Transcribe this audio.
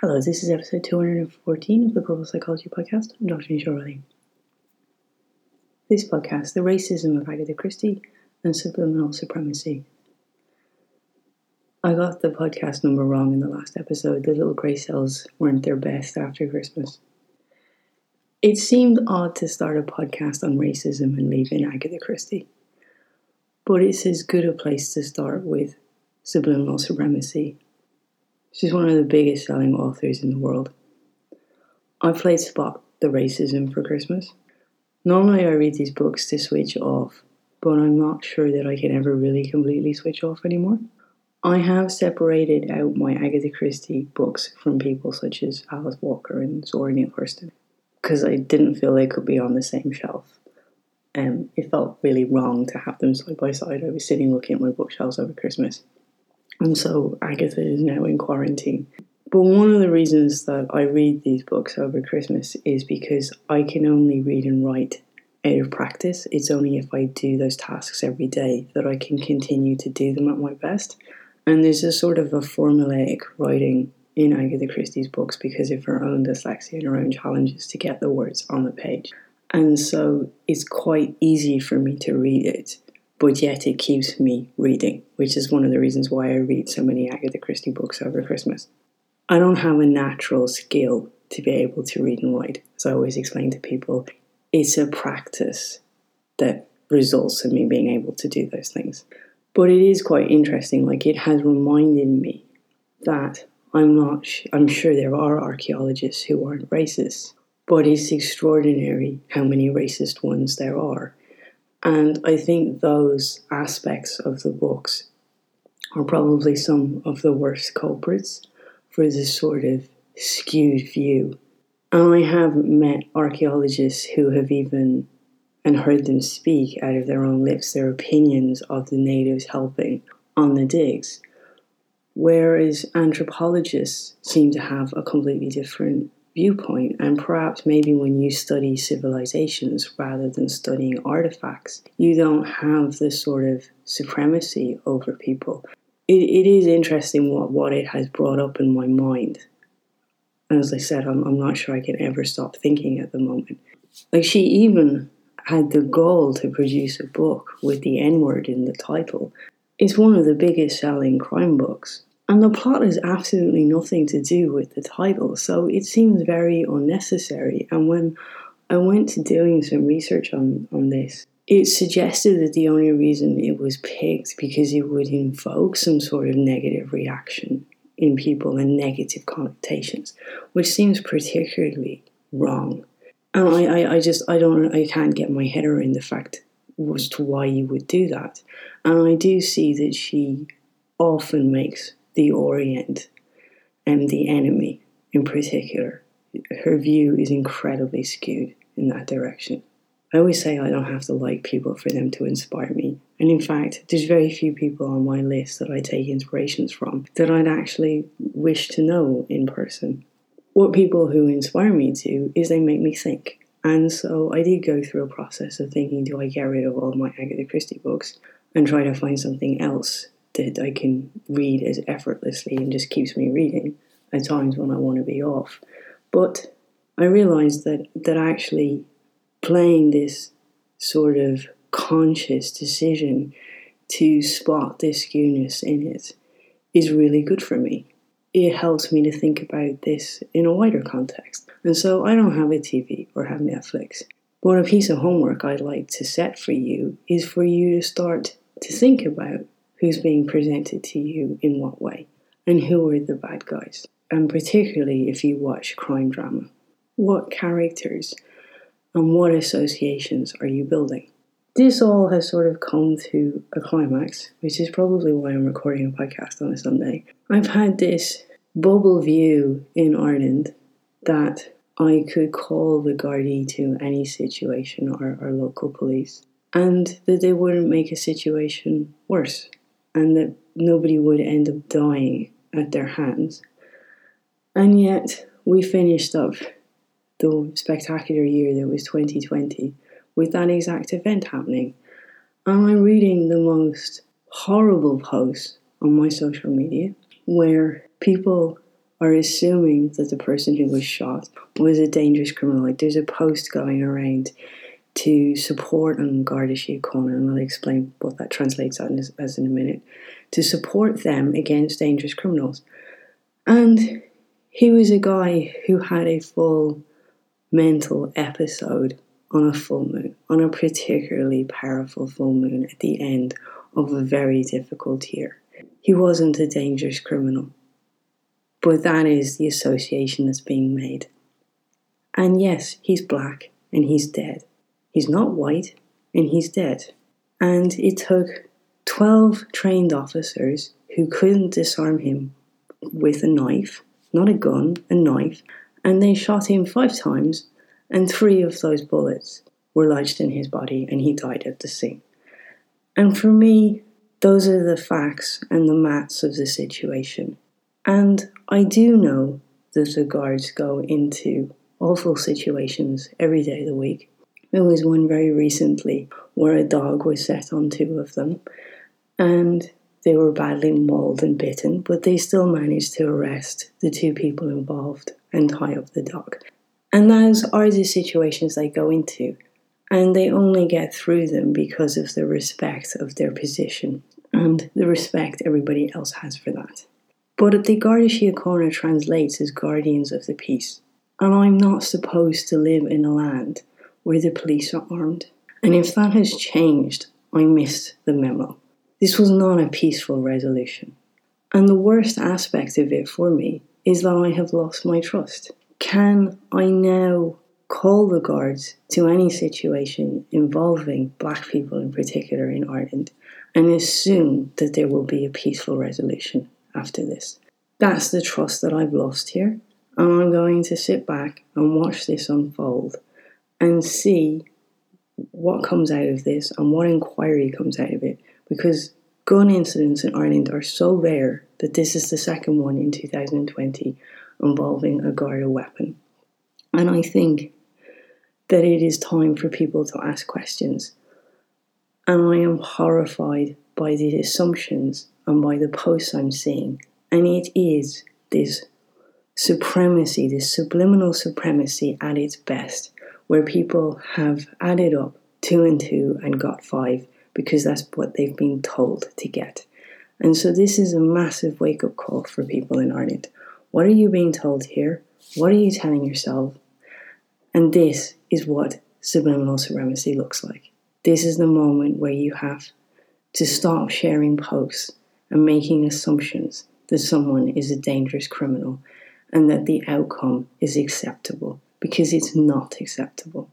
Hello, this is episode 214 of the Purple Psychology Podcast. I'm Dr. Nisha Riley. This podcast, the racism of Agatha Christie and subliminal supremacy. I got the podcast number wrong in the last episode. The little grey cells weren't their best after Christmas. It seemed odd to start a podcast on racism and leave in Agatha Christie. But it's as good a place to start with subliminal supremacy She's one of the biggest selling authors in the world. I played Spot the Racism for Christmas. Normally, I read these books to switch off, but I'm not sure that I can ever really completely switch off anymore. I have separated out my Agatha Christie books from people such as Alice Walker and Zora Neale Hurston because I didn't feel they could be on the same shelf. Um, it felt really wrong to have them side by side. I was sitting looking at my bookshelves over Christmas and so Agatha is now in quarantine. But one of the reasons that I read these books over Christmas is because I can only read and write out of practice. It's only if I do those tasks every day that I can continue to do them at my best. And there's a sort of a formulaic writing in Agatha Christie's books because of her own dyslexia and her own challenges to get the words on the page. And so it's quite easy for me to read it but yet it keeps me reading, which is one of the reasons why I read so many Agatha Christie books over Christmas. I don't have a natural skill to be able to read and write. As I always explain to people, it's a practice that results in me being able to do those things. But it is quite interesting, like it has reminded me that I'm not, sh- I'm sure there are archaeologists who aren't racist, but it's extraordinary how many racist ones there are. And I think those aspects of the books are probably some of the worst culprits for this sort of skewed view. And I have met archaeologists who have even and heard them speak out of their own lips their opinions of the natives helping on the digs. Whereas anthropologists seem to have a completely different viewpoint, and perhaps maybe when you study civilizations rather than studying artifacts, you don't have this sort of supremacy over people. It, it is interesting what, what it has brought up in my mind. As I said, I'm, I'm not sure I can ever stop thinking at the moment. Like, she even had the goal to produce a book with the N word in the title. It's one of the biggest selling crime books and the plot has absolutely nothing to do with the title, so it seems very unnecessary. And when I went to doing some research on, on this, it suggested that the only reason it was picked because it would invoke some sort of negative reaction in people and negative connotations, which seems particularly wrong. And I, I, I just I don't I can't get my head around the fact as to why you would do that. And I do see that she often makes the Orient and the enemy in particular. Her view is incredibly skewed in that direction. I always say I don't have to like people for them to inspire me. And in fact, there's very few people on my list that I take inspirations from that I'd actually wish to know in person. What people who inspire me to is they make me think. And so I did go through a process of thinking do I get rid of all my Agatha Christie books and try to find something else that I can read as effortlessly and just keeps me reading at times when I want to be off. But I realized that that actually playing this sort of conscious decision to spot this skewness in it is really good for me. It helps me to think about this in a wider context. And so I don't have a TV or have Netflix. But a piece of homework I'd like to set for you is for you to start to think about who's being presented to you in what way, and who are the bad guys. And particularly if you watch crime drama, what characters and what associations are you building? This all has sort of come to a climax, which is probably why I'm recording a podcast on a Sunday. I've had this bubble view in Ireland that I could call the Gardaí to any situation or our local police, and that they wouldn't make a situation worse and that nobody would end up dying at their hands. And yet, we finished up the spectacular year that was 2020 with that exact event happening. And I'm reading the most horrible posts on my social media where people are assuming that the person who was shot was a dangerous criminal. Like there's a post going around to support and Garda Síochána, and I'll explain what that translates as, as in a minute, to support them against dangerous criminals. And he was a guy who had a full mental episode on a full moon, on a particularly powerful full moon at the end of a very difficult year. He wasn't a dangerous criminal, but that is the association that's being made. And yes, he's black and he's dead. He's not white and he's dead. And it took 12 trained officers who couldn't disarm him with a knife, not a gun, a knife, and they shot him five times and three of those bullets were lodged in his body and he died at the scene. And for me, those are the facts and the maths of the situation. And I do know that the guards go into awful situations every day of the week. There was one very recently where a dog was set on two of them and they were badly mauled and bitten, but they still managed to arrest the two people involved and tie up the dog. And those are the situations they go into. And they only get through them because of the respect of their position and the respect everybody else has for that. But the Garda Síochána translates as guardians of the peace. And I'm not supposed to live in a land where the police are armed. And if that has changed, I missed the memo. This was not a peaceful resolution. And the worst aspect of it for me is that I have lost my trust. Can I now call the guards to any situation involving black people in particular in Ireland and assume that there will be a peaceful resolution after this? That's the trust that I've lost here, and I'm going to sit back and watch this unfold and see what comes out of this and what inquiry comes out of it because gun incidents in Ireland are so rare that this is the second one in 2020 involving a Garda weapon. And I think that it is time for people to ask questions. And I am horrified by the assumptions and by the posts I'm seeing. And it is this supremacy, this subliminal supremacy at its best, where people have added up two and two and got five because that's what they've been told to get. And so this is a massive wake up call for people in Ireland. What are you being told here? What are you telling yourself? And this is what subliminal supremacy looks like. This is the moment where you have to stop sharing posts and making assumptions that someone is a dangerous criminal and that the outcome is acceptable because it's not acceptable.